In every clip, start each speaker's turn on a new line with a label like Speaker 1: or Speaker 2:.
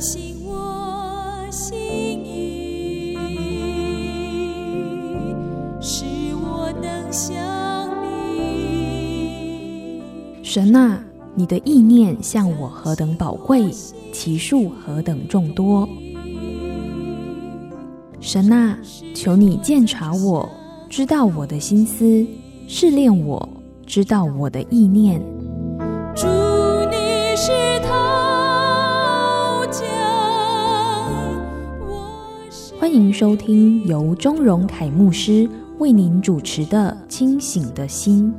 Speaker 1: 信我心意，使我能像你。
Speaker 2: 神啊，你的意念向我何等宝贵，其数何等众多。神啊，求你鉴察我，知道我的心思，试炼我，知道我的意念。欢迎收听由钟荣凯牧师为您主持的《清醒的心》。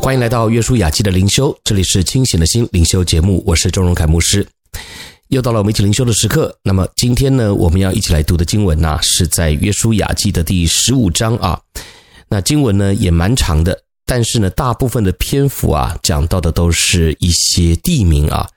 Speaker 3: 欢迎来到约书亚记的灵修，这里是清醒的心灵修节目，我是钟荣凯牧师。又到了我们一起灵修的时刻。那么今天呢，我们要一起来读的经文呢、是在约书亚记的第十五章啊。那经文呢也蛮长的，但是呢，大部分的篇幅啊，讲到的都是一些地名啊，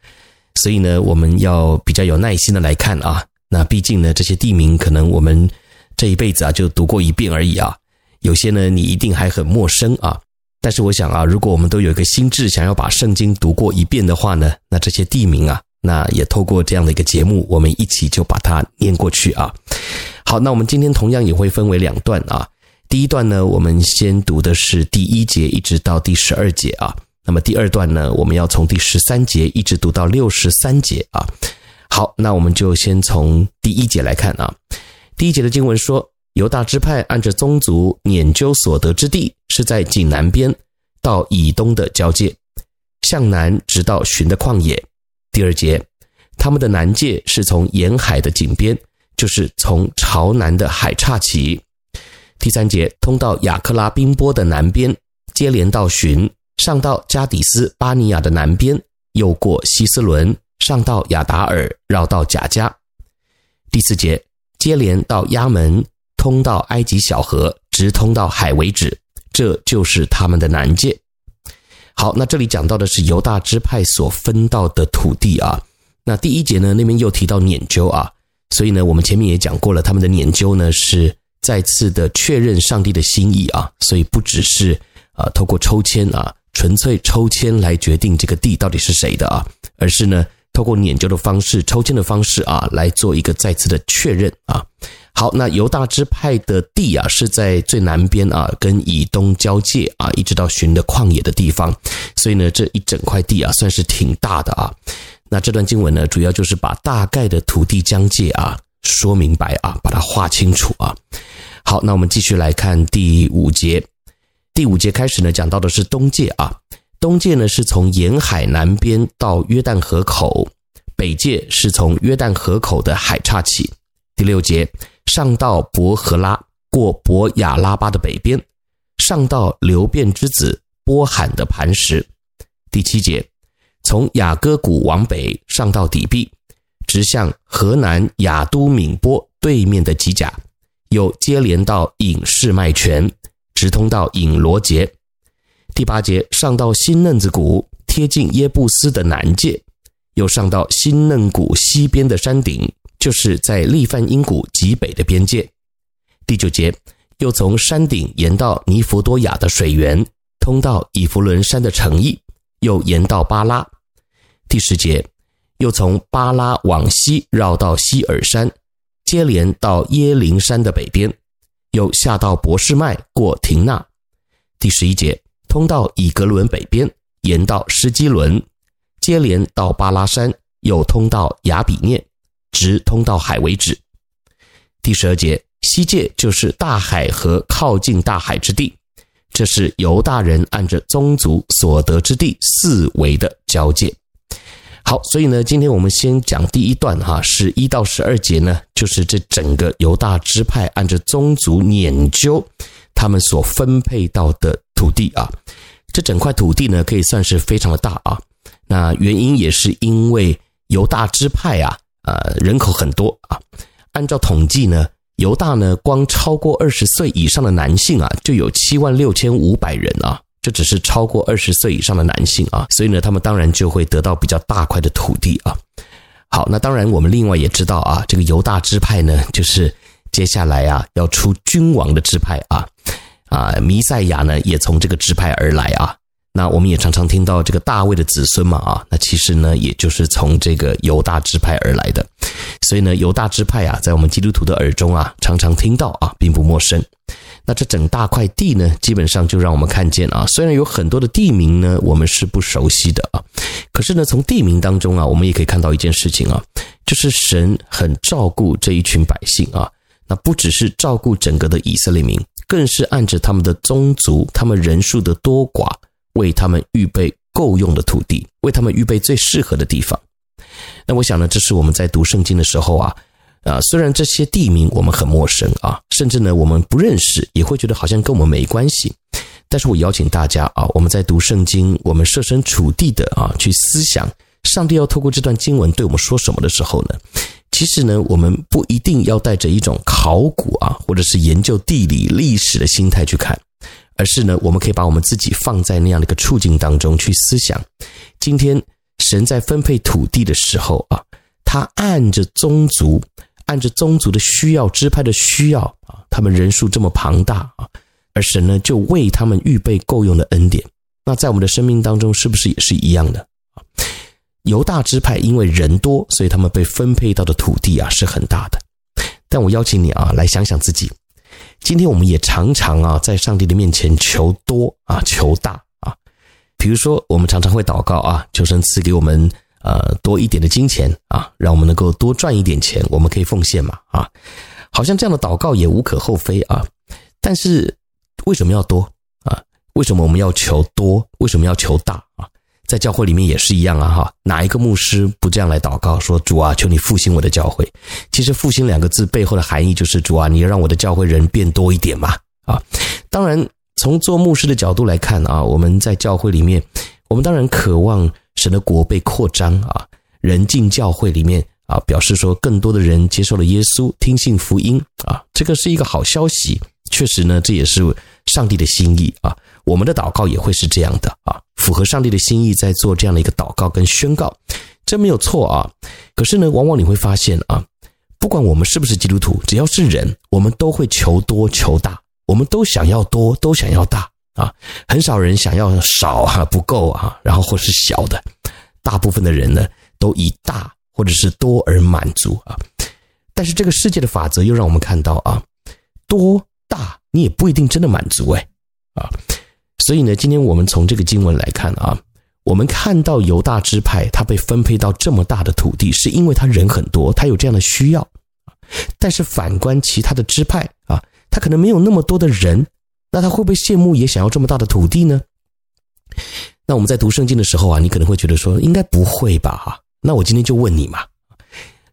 Speaker 3: 所以呢，我们要比较有耐心的来看啊。那毕竟呢，这些地名可能我们这一辈子啊就读过一遍而已啊，有些呢你一定还很陌生啊。但是我想啊，如果我们都有一个心智，想要把圣经读过一遍的话呢，那这些地名啊，那也透过这样的一个节目，我们一起就把它念过去啊。好，那我们今天同样也会分为两段啊。第一段呢，我们先读的是第一节一直到第十二节啊。那么第二段呢，我们要从第十三节一直读到六十三节啊。好，那我们就先从第一节来看啊。第一节的经文说。犹大支派按着宗族拈阄所得之地，是在井南边到以东的交界，向南直到寻的旷野。第二节，他们的南界是从沿海的井边，就是从朝南的海岔起。第三节，通到亚克拉宾波的南边，接连到寻，上到加底斯巴尼亚的南边，又过希斯伦，上到亚达尔，绕到甲迦。第四节，接连到亚门。通到埃及小河，直通到海为止，这就是他们的南界。好，那这里讲到的是犹大支派所分到的土地啊。那第一节呢，那边又提到拈阄啊，所以呢，我们前面也讲过了，他们的拈阄呢是再次的确认上帝的心意啊，所以不只是啊透过抽签啊，纯粹抽签来决定这个地到底是谁的啊，而是呢透过拈阄的方式、抽签的方式啊，来做一个再次的确认啊。好，那犹大支派的地啊，是在最南边啊，跟以东交界啊，一直到寻的旷野的地方，所以呢，这一整块地啊，算是挺大的啊。那这段经文呢，主要就是把大概的土地疆界啊说明白啊，把它画清楚啊。好，那我们继续来看第五节。第五节开始呢，讲到的是东界啊，东界呢是从沿海南边到约旦河口，北界是从约旦河口的海岔起。第六节。上到伯和拉，过伯亚拉巴的北边，上到流变之子波罕的磐石。第七节，从雅各谷往北上到底壁，直向河南雅都敏波对面的吉甲，又接连到隐示麦泉，直通到隐罗杰。第八节，上到新嫩子谷，贴近耶布斯的南界，又上到新嫩谷西边的山顶。就是在利梵因谷极北的边界。第九节，又从山顶沿到尼弗多雅的水源，通到以弗伦山的城邑，又沿到巴拉。第十节，又从巴拉往西绕到西尔山，接连到耶灵山的北边，又下到博士麦过亭纳。第十一节，通到以格伦北边，沿到施基伦，接连到巴拉山，又通到雅比念。直通到海为止。第十二节，西界就是大海和靠近大海之地，这是犹大人按着宗族所得之地四围的交界。好，所以呢，今天我们先讲第一段哈，十一到十二节呢，就是这整个犹大支派按着宗族拈阄他们所分配到的土地啊。这整块土地呢，可以算是非常的大啊。那原因也是因为犹大支派啊。呃，人口很多啊。按照统计呢，犹大呢，光超过二十岁以上的男性啊，就有七万六千五百人啊。这只是超过二十岁以上的男性啊，所以呢，他们当然就会得到比较大块的土地啊。好，那当然我们另外也知道啊，这个犹大支派呢，就是接下来啊要出君王的支派啊，啊，弥赛亚呢也从这个支派而来啊。那我们也常常听到这个大卫的子孙嘛啊，那其实呢也就是从这个犹大支派而来的。所以呢，犹大支派啊，在我们基督徒的耳中啊，常常听到啊，并不陌生。那这整大块地呢，基本上就让我们看见啊，虽然有很多的地名呢，我们是不熟悉的啊，可是呢，从地名当中啊，我们也可以看到一件事情啊，就是神很照顾这一群百姓啊。那不只是照顾整个的以色列民，更是按着他们的宗族、他们人数的多寡，为他们预备够用的土地，为他们预备最适合的地方。那我想呢，这是我们在读圣经的时候啊。啊，虽然这些地名我们很陌生啊，甚至呢我们不认识，也会觉得好像跟我们没关系。但是我邀请大家啊，我们在读圣经，我们设身处地的啊去思想，上帝要透过这段经文对我们说什么的时候呢，其实呢我们不一定要带着一种考古啊，或者是研究地理历史的心态去看，而是呢我们可以把我们自己放在那样的一个处境当中去思想，今天神在分配土地的时候啊，他按着宗族。按着宗族的需要、支派的需要啊，他们人数这么庞大啊，而神呢就为他们预备够用的恩典。那在我们的生命当中，是不是也是一样的啊？犹大支派因为人多，所以他们被分配到的土地啊是很大的。但我邀请你啊，来想想自己，今天我们也常常啊在上帝的面前求多啊，求大啊。比如说，我们常常会祷告啊，求神赐给我们。呃，多一点的金钱啊，让我们能够多赚一点钱，我们可以奉献嘛啊，好像这样的祷告也无可厚非啊。但是为什么要多啊？为什么我们要求多？为什么要求大啊？在教会里面也是一样啊哈，哪一个牧师不这样来祷告说，主啊，求你复兴我的教会？其实复兴两个字背后的含义就是主啊，你要让我的教会人变多一点嘛啊。当然，从做牧师的角度来看啊，我们在教会里面，我们当然渴望。神的国被扩张啊，人进教会里面啊，表示说更多的人接受了耶稣，听信福音啊，这个是一个好消息。确实呢，这也是上帝的心意啊。我们的祷告也会是这样的啊，符合上帝的心意，在做这样的一个祷告跟宣告，这没有错啊。可是呢，往往你会发现啊，不管我们是不是基督徒，只要是人，我们都会求多求大，我们都想要多，都想要大。啊，很少人想要少、啊，不够啊，然后或是小的，大部分的人呢都以大或者是多而满足啊。但是这个世界的法则又让我们看到啊，多大你也不一定真的满足哎啊。所以呢，今天我们从这个经文来看啊，我们看到犹大支派他被分配到这么大的土地，是因为他人很多，他有这样的需要。但是反观其他的支派啊，他可能没有那么多的人。那他会不会羡慕也想要这么大的土地呢？那我们在读圣经的时候啊，你可能会觉得说，应该不会吧？哈，那我今天就问你嘛，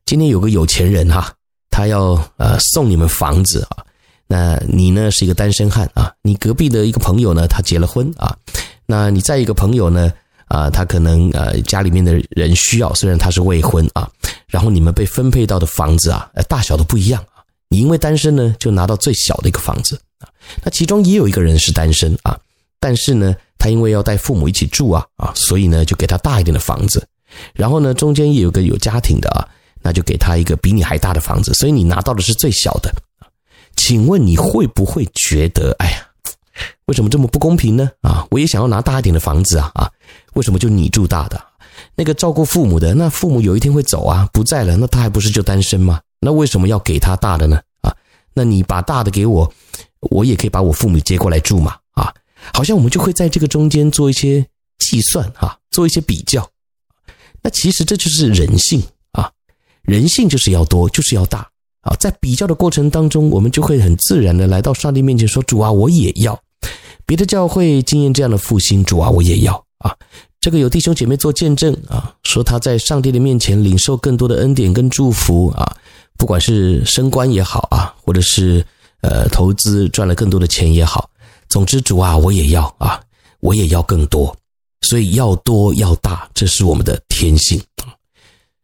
Speaker 3: 今天有个有钱人哈，他要呃送你们房子啊，那你呢是一个单身汉啊，你隔壁的一个朋友呢他结了婚啊，那你再一个朋友呢啊，他可能呃家里面的人需要，虽然他是未婚啊，然后你们被分配到的房子啊，大小都不一样啊，你因为单身呢，就拿到最小的一个房子。那其中也有一个人是单身啊，但是呢，他因为要带父母一起住啊啊，所以呢，就给他大一点的房子。然后呢，中间也有个有家庭的啊，那就给他一个比你还大的房子。所以你拿到的是最小的。请问你会不会觉得，哎呀，为什么这么不公平呢？啊，我也想要拿大一点的房子啊啊，为什么就你住大的？那个照顾父母的，那父母有一天会走啊，不在了，那他还不是就单身吗？那为什么要给他大的呢？啊，那你把大的给我。我也可以把我父母接过来住嘛，啊，好像我们就会在这个中间做一些计算啊，做一些比较。那其实这就是人性啊，人性就是要多，就是要大啊。在比较的过程当中，我们就会很自然的来到上帝面前说：“主啊，我也要。”别的教会经验这样的复兴，主啊，我也要啊。这个有弟兄姐妹做见证啊，说他在上帝的面前领受更多的恩典跟祝福啊，不管是升官也好啊，或者是。呃，投资赚了更多的钱也好，总之主啊，我也要啊，我也要更多，所以要多要大，这是我们的天性。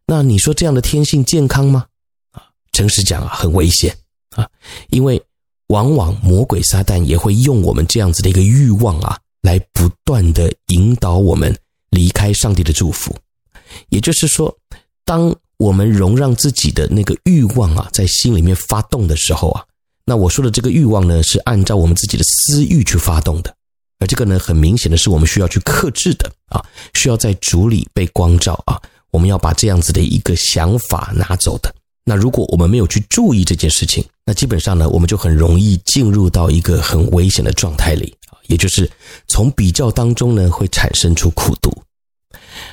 Speaker 3: 那你说这样的天性健康吗？啊，诚实讲啊，很危险啊，因为往往魔鬼撒旦也会用我们这样子的一个欲望啊，来不断的引导我们离开上帝的祝福。也就是说，当我们容让自己的那个欲望啊，在心里面发动的时候啊，那我说的这个欲望呢，是按照我们自己的私欲去发动的，而这个呢，很明显的是我们需要去克制的啊，需要在主里被光照啊，我们要把这样子的一个想法拿走的。那如果我们没有去注意这件事情，那基本上呢，我们就很容易进入到一个很危险的状态里啊，也就是从比较当中呢，会产生出苦毒。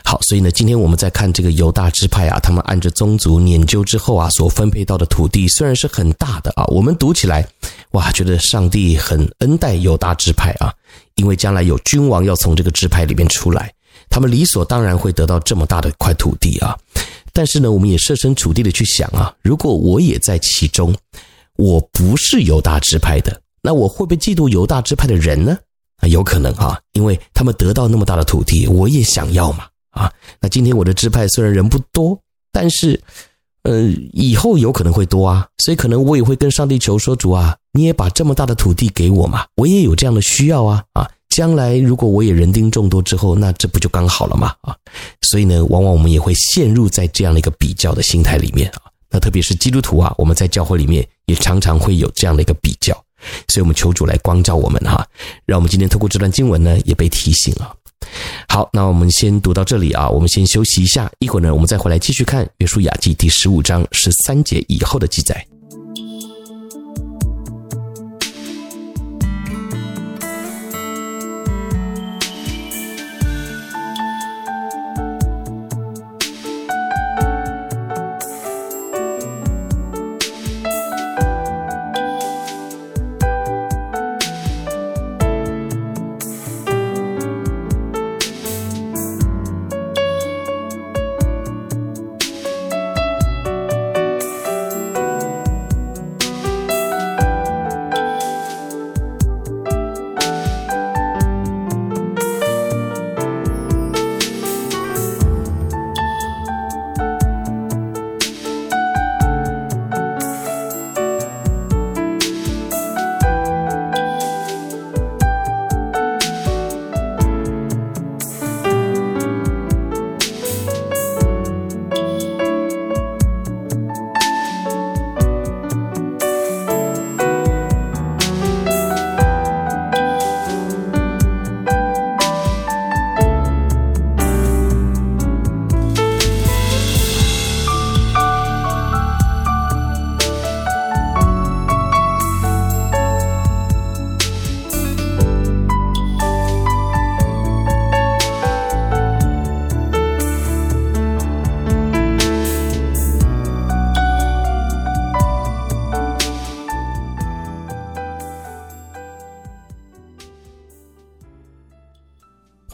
Speaker 3: 好，所以呢，今天我们在看这个犹大支派啊，他们按着宗族拈阄之后啊，所分配到的土地虽然是很大的啊，我们读起来哇，觉得上帝很恩待犹大支派啊，因为将来有君王要从这个支派里面出来，他们理所当然会得到这么大的一块土地啊。但是呢，我们也设身处地的去想啊，如果我也在其中，我不是犹大支派的，那我会不会嫉妒犹大支派的人呢？啊，有可能啊，因为他们得到那么大的土地，我也想要嘛。啊，那今天我的支派虽然人不多，但是，呃，以后有可能会多啊，所以可能我也会跟上帝求说，主啊，你也把这么大的土地给我嘛，我也有这样的需要啊，啊。将来如果我也人丁众多之后，那这不就刚好了吗？啊，所以呢，往往我们也会陷入在这样的一个比较的心态里面啊。那特别是基督徒啊，我们在教会里面也常常会有这样的一个比较，所以我们求主来光照我们哈，让我们今天透过这段经文呢，也被提醒啊。好，那我们先读到这里啊，我们先休息一下，一会儿呢，我们再回来继续看《约书亚记》第十五章十三节以后的记载。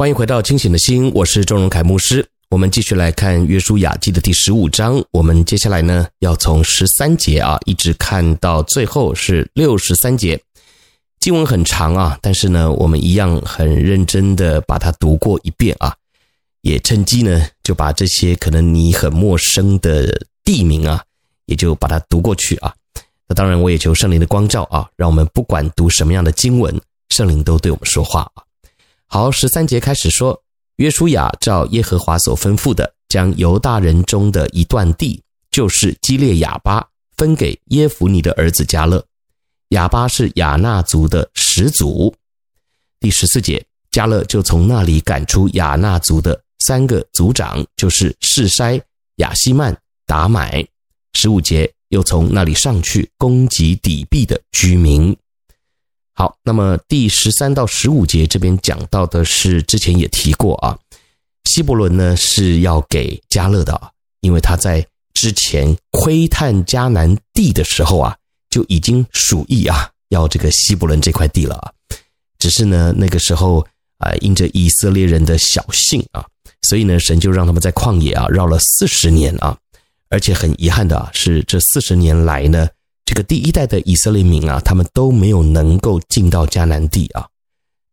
Speaker 3: 欢迎回到清醒的心，我是周荣凯牧师。我们继续来看约书亚记的第十五章。我们接下来呢，要从十三节啊，一直看到最后是六十三节。经文很长啊，但是呢，我们一样很认真的把它读过一遍啊，也趁机呢，就把这些可能你很陌生的地名啊，也就把它读过去啊。那当然，我也求圣灵的光照啊，让我们不管读什么样的经文，圣灵都对我们说话啊。好，十三节开始说，约书亚照耶和华所吩咐的，将犹大人中的一段地，就是基列雅巴，分给耶孚尼的儿子迦勒。雅巴是亚衲族的始祖。第十四节，迦勒就从那里赶出亚衲族的三个族长，就是示筛、亚希曼、达买。十五节，又从那里上去攻击底壁的居民。好，那么第十三到十五节这边讲到的是之前也提过啊，希伯伦呢是要给迦勒的啊，因为他在之前窥探迦南地的时候啊，就已经属意啊要这个希伯伦这块地了啊，只是呢那个时候啊因着以色列人的小信啊，所以呢神就让他们在旷野啊绕了四十年啊，而且很遗憾的啊是这四十年来呢。这个第一代的以色列民啊，他们都没有能够进到迦南地啊。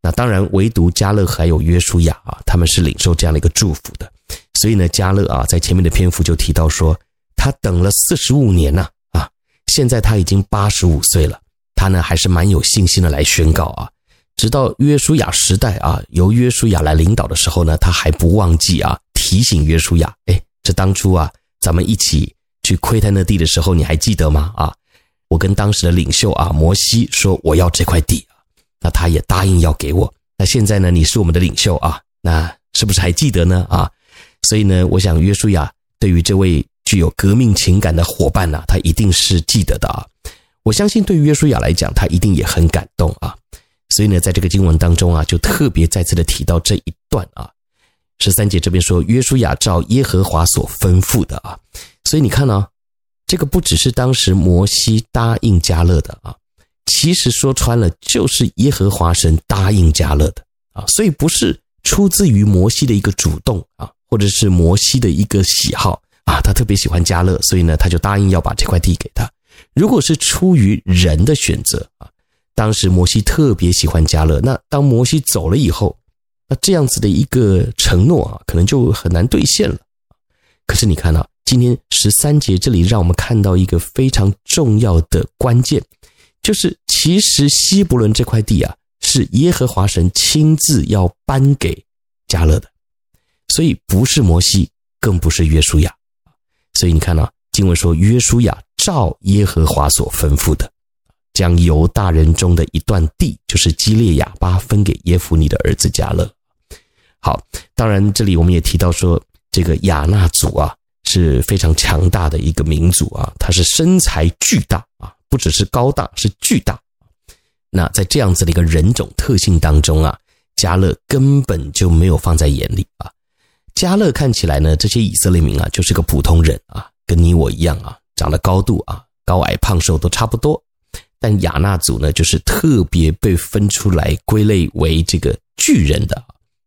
Speaker 3: 那当然，唯独迦勒还有约书亚啊，他们是领受这样的一个祝福的。所以呢，迦勒啊，在前面的篇幅就提到说，他等了四十五年呐啊，现在他已经八十五岁了，他呢还是蛮有信心的来宣告啊。直到约书亚时代啊，由约书亚来领导的时候呢，他还不忘记啊，提醒约书亚，哎，这当初啊。咱们一起去窥探那地的时候，你还记得吗？啊，我跟当时的领袖啊摩西说我要这块地啊，那他也答应要给我。那现在呢，你是我们的领袖啊，那是不是还记得呢？啊，所以呢，我想约书亚对于这位具有革命情感的伙伴呢、他一定是记得的啊。我相信对于约书亚来讲，他一定也很感动啊。所以呢，在这个经文当中啊，就特别再次的提到这一段啊。十三节这边说，约书亚照耶和华所吩咐的啊。所以你看呢、这个不只是当时摩西答应迦勒的啊。其实说穿了，就是耶和华神答应迦勒的啊，所以不是出自于摩西的一个主动啊，或者是摩西的一个喜好啊，他特别喜欢迦勒，所以呢，他就答应要把这块地给他。如果是出于人的选择啊，当时摩西特别喜欢迦勒，那当摩西走了以后，那这样子的一个承诺啊，可能就很难兑现了。可是你看啊，今天十三节这里让我们看到一个非常重要的关键。就是，其实希伯伦这块地啊，是耶和华神亲自要颁给加勒的，所以不是摩西，更不是约书亚。所以你看啊，经文说约书亚照耶和华所吩咐的，将犹大人中的一段地，就是基列亚巴分给耶夫尼的儿子加勒。好，当然这里我们也提到说，这个亚纳族啊是非常强大的一个民族啊，他是身材巨大啊。不只是高大，是巨大。那在这样子的一个人种特性当中啊，加勒根本就没有放在眼里啊。加勒看起来呢，这些以色列民啊，就是个普通人啊，跟你我一样啊，长得高度啊，高矮胖瘦都差不多。但亚纳族呢，就是特别被分出来归类为这个巨人的。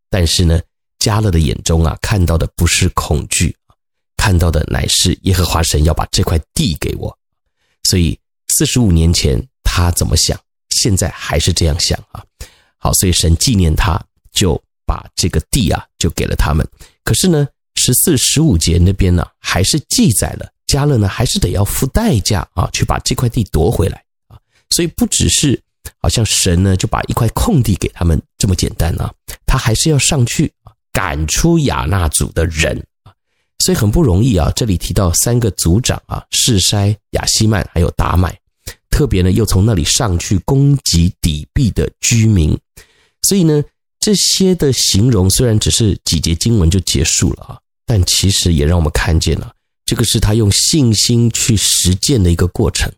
Speaker 3: 但是呢，加勒的眼中啊，看到的不是恐惧，看到的乃是耶和华神要把这块地给我，所以。四十五年前他怎么想，现在还是这样想啊。好，所以神纪念他，就把这个地啊就给了他们。可是呢，十四、十五节那边呢，还是记载了加勒呢，还是得要付代价啊，去把这块地夺回来啊。所以不只是好像神呢就把一块空地给他们这么简单啊，他还是要上去赶出亚衲族的人。所以很不容易啊！这里提到三个族长啊，示筛、亚希曼还有达买，特别呢又从那里上去攻击底壁的居民。所以呢，这些的形容虽然只是几节经文就结束了啊，但其实也让我们看见了，这个是他用信心去实践的一个过程。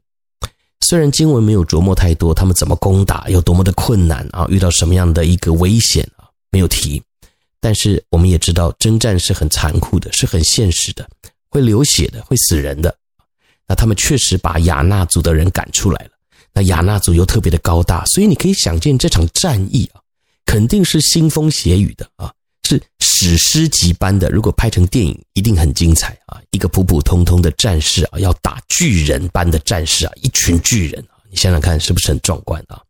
Speaker 3: 虽然经文没有琢磨太多，他们怎么攻打，有多么的困难啊，遇到什么样的一个危险啊，没有提。但是我们也知道，征战是很残酷的，是很现实的，会流血的，会死人的。那他们确实把亚纳族的人赶出来了。那亚纳族又特别的高大，所以你可以想见这场战役啊，肯定是腥风血雨的啊，是史诗级般的。如果拍成电影，一定很精彩啊！一个普普通通的战士啊，要打巨人般的战士啊，一群巨人啊，你想想看，是不是很壮观啊？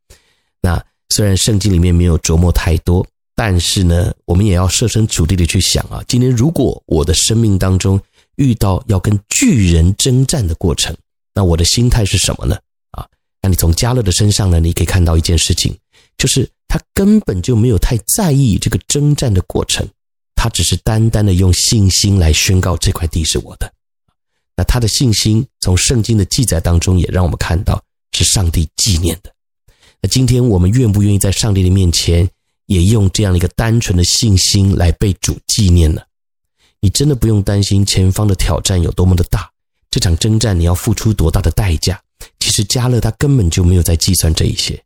Speaker 3: 那虽然圣经里面没有琢磨太多。但是呢，我们也要设身处地的去想啊，今天如果我的生命当中遇到要跟巨人征战的过程，那我的心态是什么呢？啊，那你从加勒的身上呢，你可以看到一件事情，就是他根本就没有太在意这个征战的过程，他只是单单的用信心来宣告这块地是我的。那他的信心从圣经的记载当中也让我们看到是上帝纪念的。那今天我们愿不愿意在上帝的面前？也用这样一个单纯的信心来被主纪念了。你真的不用担心前方的挑战有多么的大，这场征战你要付出多大的代价。其实加勒他根本就没有在计算这一些，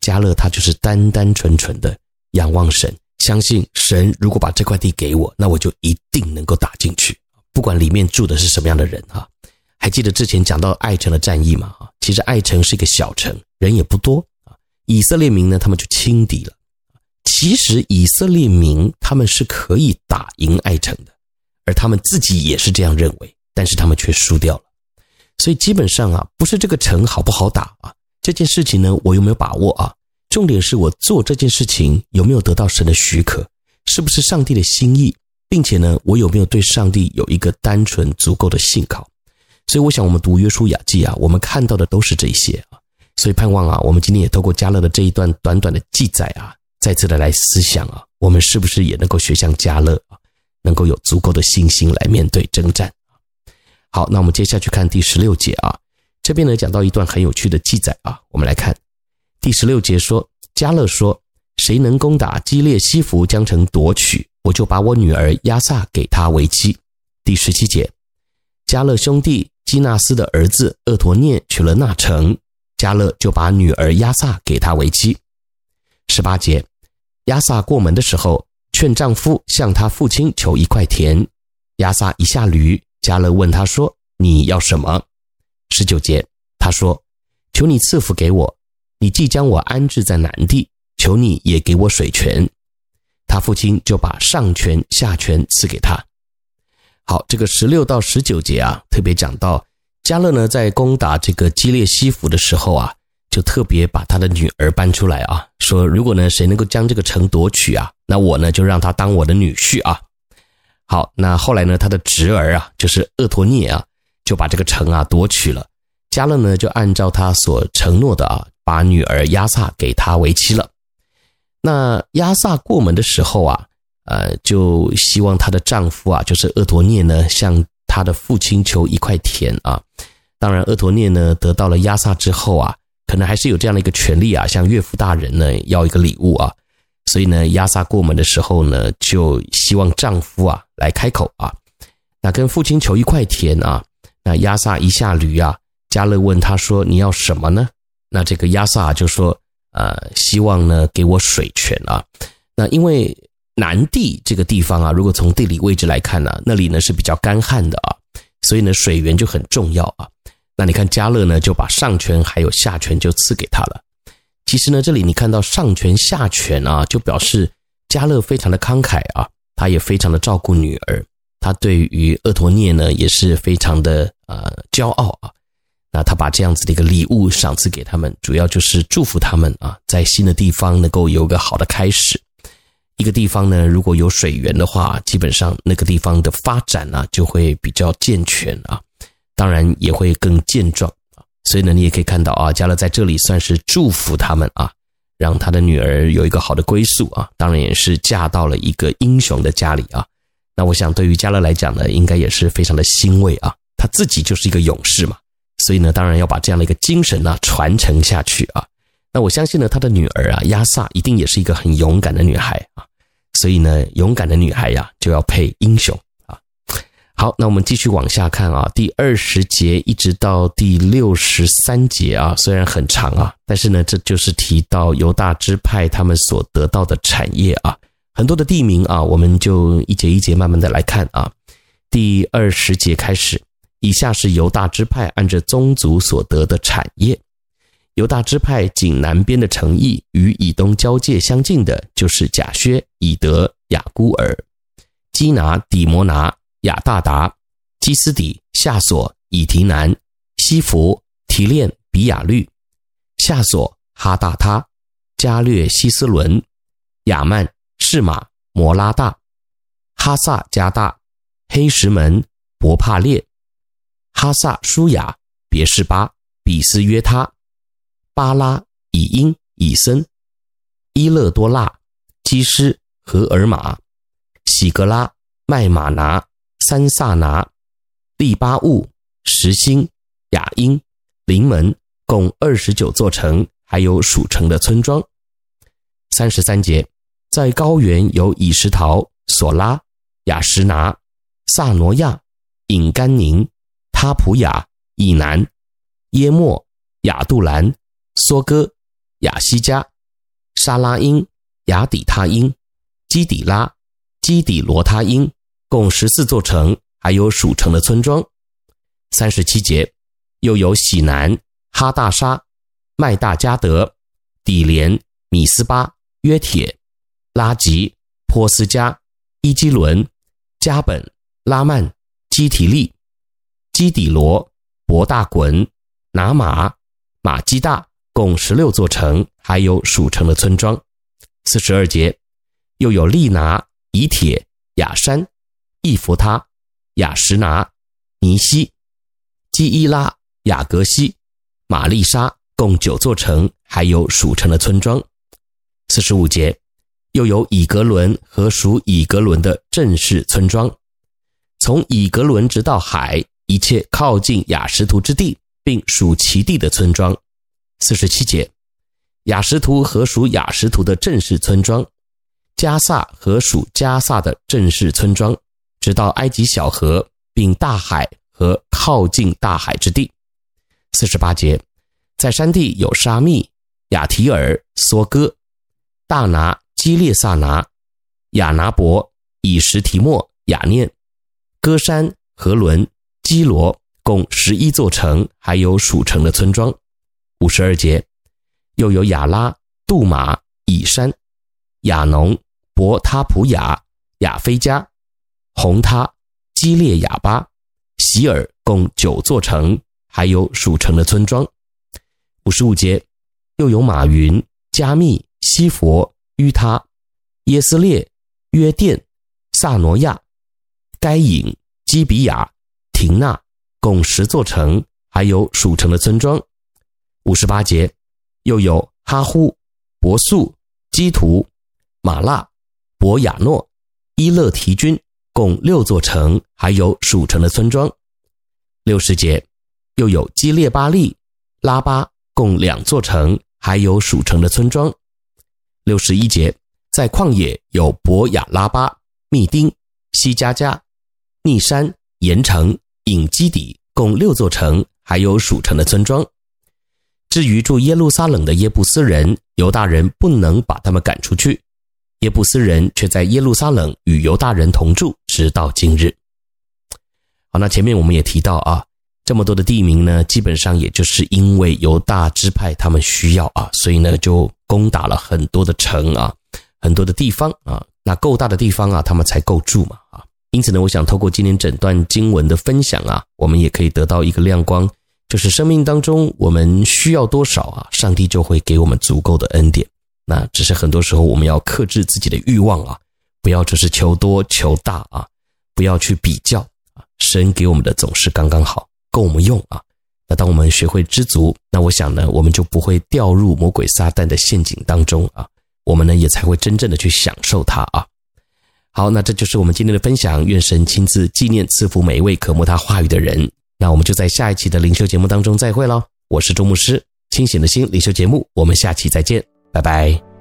Speaker 3: 加勒他就是单单纯纯的仰望神，相信神如果把这块地给我，那我就一定能够打进去，不管里面住的是什么样的人哈。还记得之前讲到艾城的战役吗？啊其实艾城是一个小城，人也不多啊。以色列民呢，他们就轻敌了。其实以色列民他们是可以打赢艾城的，而他们自己也是这样认为，但是他们却输掉了。所以基本上啊，不是这个城好不好打啊，这件事情呢，我有没有把握啊？重点是我做这件事情有没有得到神的许可，是不是上帝的心意，并且呢，我有没有对上帝有一个单纯足够的信靠？所以我想，我们读约书亚记啊，我们看到的都是这些啊。所以盼望啊，我们今天也透过加勒的这一段短短的记载啊。再次的来思想啊，我们是不是也能够学像加勒啊，能够有足够的信心来面对征战？好，那我们接下去看第十六节啊，这边呢讲到一段很有趣的记载啊，我们来看第十六节说，加勒说，谁能攻打基列西弗将城夺取，我就把我女儿亚撒给他为妻。第十七节，加勒兄弟基纳斯的儿子厄陀涅取了那城，加勒就把女儿亚撒给他为妻。十八节，亚撒过门的时候，劝丈夫向他父亲求一块田，亚撒一下驴。加勒问他说：“你要什么？”十九节，他说：“求你赐福给我，你既将我安置在南地，求你也给我水泉。”他父亲就把上泉下泉赐给他。好，这个十六到十九节啊，特别讲到加勒呢，在攻打这个基列西弗的时候啊，就特别把他的女儿搬出来啊，说如果呢谁能够将这个城夺取啊，那我呢就让他当我的女婿啊。好，那后来呢，他的侄儿啊，就是厄陀聂啊，就把这个城啊夺取了。加勒呢，就按照他所承诺的啊，把女儿亚萨给他为妻了。那亚萨过门的时候啊，呃，就希望她的丈夫啊，就是厄陀聂呢，向他的父亲求一块田啊。当然，厄陀聂呢得到了亚萨之后啊，可能还是有这样的一个权利啊，向岳父大人呢要一个礼物啊。所以呢，亚萨过门的时候呢，就希望丈夫啊来开口啊，那跟父亲求一块田啊，那亚萨一下驴啊，加勒问他说：“你要什么呢？”那这个亚萨就说：“呃，希望呢给我水泉啊。”那因为南地这个地方啊，如果从地理位置来看呢，那里呢是比较干旱的啊，所以呢水源就很重要啊。那你看迦勒呢就把上泉还有下泉就赐给他了。其实呢，这里你看到上泉下泉啊，就表示迦勒非常的慷慨啊，他也非常的照顾女儿，他对于厄陀聂呢也是非常的呃骄傲啊。那他把这样子的一个礼物赏赐给他们，主要就是祝福他们啊，在新的地方能够有个好的开始。一个地方呢，如果有水源的话，基本上那个地方的发展呢就会比较健全啊，当然也会更健壮啊。所以呢，你也可以看到啊，迦勒在这里算是祝福他们啊，让他的女儿有一个好的归宿啊，当然也是嫁到了一个英雄的家里啊。那我想对于迦勒来讲呢，应该也是非常的欣慰啊，他自己就是一个勇士嘛，所以呢，当然要把这样的一个精神呢传承下去啊。那我相信呢，他的女儿啊，亚萨一定也是一个很勇敢的女孩啊，所以呢，勇敢的女孩呀，就要配英雄。好，那我们继续往下看啊，第二十节一直到第六十三节啊，虽然很长啊，但是呢，这就是提到犹大支派他们所得到的产业啊，很多的地名啊，我们就一节一节慢慢的来看啊。第二十节开始，以下是犹大支派按着宗族所得的产业。犹大支派仅南边的城邑与以东交界相近的，就是甲薛、以德、雅姑尔、基拿、底摩拿。亚大达、基斯底、夏索、以提南、西弗、提炼、比亚律、夏索、哈大他、加略西斯伦、亚曼、示玛、摩拉大、哈萨加大、黑石门、博帕列、哈萨舒雅、别是巴、比斯约他、巴拉、以因、以森、伊勒多纳、基斯、荷尔玛、喜格拉、麦玛拿。三萨拿、利巴物、实心、雅音、临门，共二十九座城，还有属城的村庄。三十三节，在高原有以石陶、索拉、雅什拿、萨挪亚、隐甘宁、他普雅、以南、耶莫、亚杜兰、梭哥、雅西加、沙拉音、雅底他音、基底拉、基底罗他音。共十四座城，还有属城的村庄。三十七节，又有喜南、哈大沙、麦大加德、底连、米斯巴、约铁、拉吉、波斯加、伊基伦、加本、拉曼、基提利、基底罗、博大滚、拿马、马基大，共十六座城，还有属城的村庄。四十二节，又有利拿、以铁、雅山。易弗他、雅什拿、尼西、基伊拉、雅格西、玛丽莎，共九座城，还有属城的村庄。四十五节，又有以格伦和属以格伦的正式村庄。从以格伦直到海，一切靠近雅什图之地，并属其地的村庄。四十七节，雅什图和属雅什图的正式村庄，加萨和属加萨的正式村庄，直到埃及小河，并大海和靠近大海之地。四十八节，在山地有沙密、亚提尔、梭哥、大拿、基列萨拿、亚拿伯、以什提莫、亚念、歌珊、和伦、基罗，共十一座城，还有属城的村庄。五十二节，又有亚拉、杜马、以山、亚农、伯他普雅、亚非加、红他、基列雅巴、席尔，共九座城，还有属城的村庄。五十五节，又有马云、加密、西佛、于他、耶斯列、约甸、萨挪亚、该隐、基比亚。廷纳共十座城，还有属城的村庄。五十八节，又有哈呼、伯素、基图、玛纳、伯亚诺、伊勒提军，共六座城，还有属城的村庄。六十节，又有基列巴利、拉巴，共两座城，还有属城的村庄。六十一节，在旷野有伯雅拉巴、密丁、西加加、逆山、盐城。隐基底共六座城，还有属城的村庄。至于住耶路撒冷的耶布斯人，犹大人不能把他们赶出去，耶布斯人却在耶路撒冷与犹大人同住，直到今日。好，那前面我们也提到啊，这么多的地名呢，基本上也就是因为犹大支派他们需要啊，所以呢就攻打了很多的城啊，很多的地方啊，那够大的地方啊，他们才够住嘛啊。因此呢，我想透过今天整段经文的分享啊，我们也可以得到一个亮光，就是生命当中我们需要多少啊，上帝就会给我们足够的恩典。那只是很多时候我们要克制自己的欲望啊，不要只是求多求大啊，不要去比较啊。神给我们的总是刚刚好，够我们用啊。那当我们学会知足，那我想呢，我们就不会掉入魔鬼撒旦的陷阱当中啊。我们呢，也才会真正的去享受它啊。好，那这就是我们今天的分享。愿神亲自纪念赐福每一位渴慕他话语的人。那我们就在下一期的灵修节目当中再会喽。我是周牧师，清醒的心灵修节目，我们下期再见，拜拜。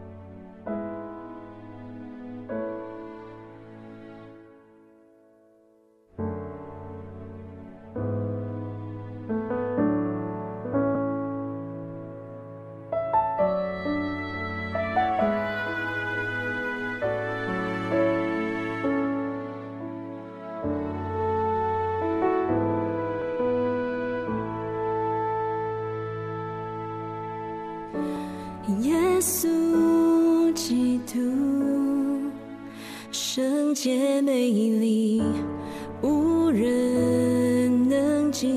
Speaker 1: 圣洁美丽，无人能及，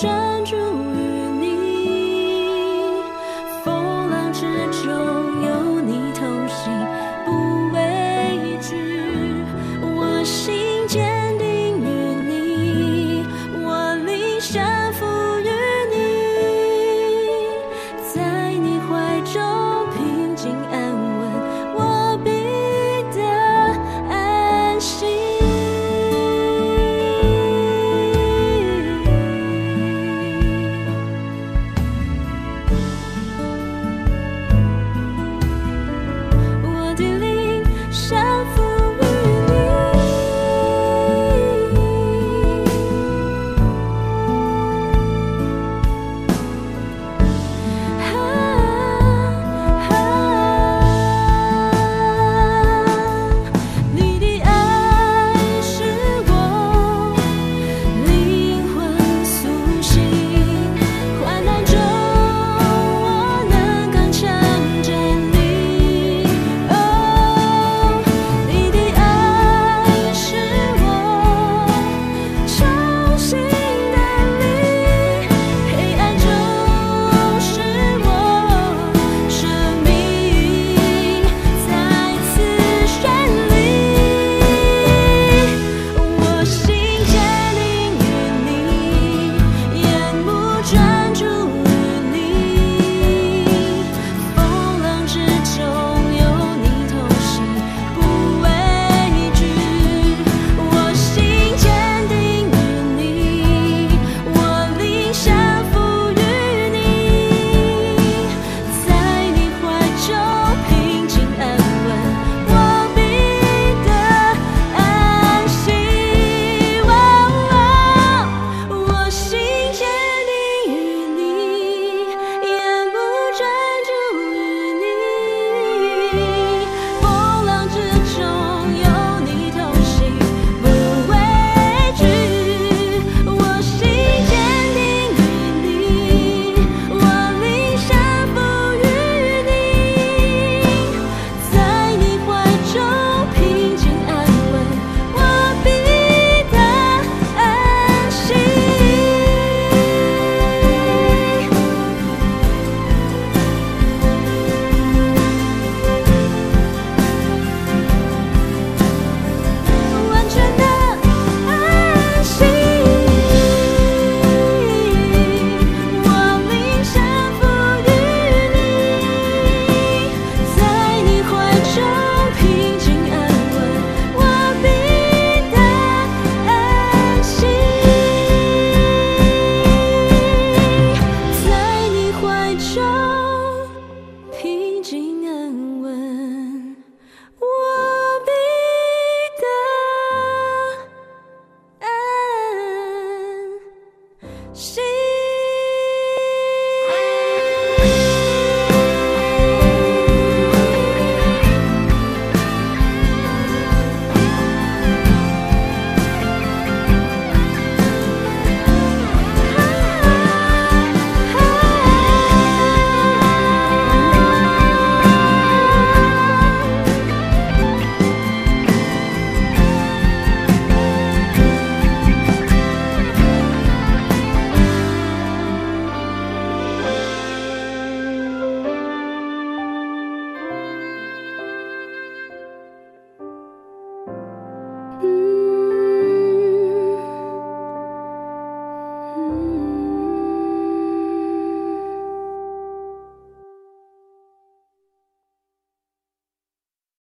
Speaker 1: 转